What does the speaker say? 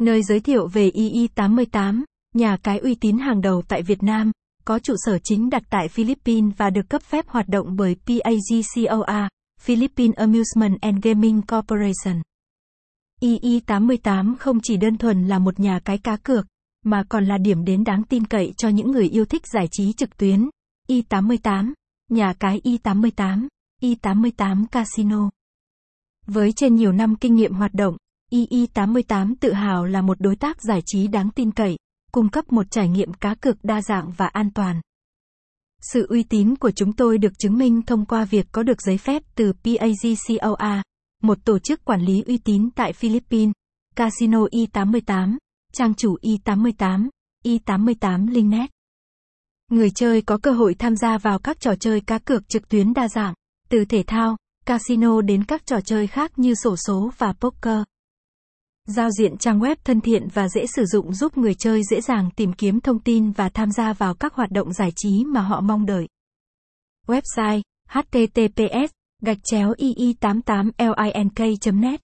Nơi giới thiệu về II88, nhà cái uy tín hàng đầu tại Việt Nam, có trụ sở chính đặt tại Philippines và được cấp phép hoạt động bởi PAGCOR, Philippine Amusement and Gaming Corporation. II88 không chỉ đơn thuần là một nhà cái cá cược, mà còn là điểm đến đáng tin cậy cho những người yêu thích giải trí trực tuyến. I88, nhà cái I88, I88 Casino. Với trên nhiều năm kinh nghiệm hoạt động, II88 tự hào là một đối tác giải trí đáng tin cậy, cung cấp một trải nghiệm cá cược đa dạng và an toàn. Sự uy tín của chúng tôi được chứng minh thông qua việc có được giấy phép từ PAGCOR, một tổ chức quản lý uy tín tại Philippines, Casino I88, trang chủ I88, I88 Linknet. Người chơi có cơ hội tham gia vào các trò chơi cá cược trực tuyến đa dạng, từ thể thao, casino đến các trò chơi khác như sổ số và poker. Giao diện trang web thân thiện và dễ sử dụng giúp người chơi dễ dàng tìm kiếm thông tin và tham gia vào các hoạt động giải trí mà họ mong đợi. Website https gạch chéo ii88link net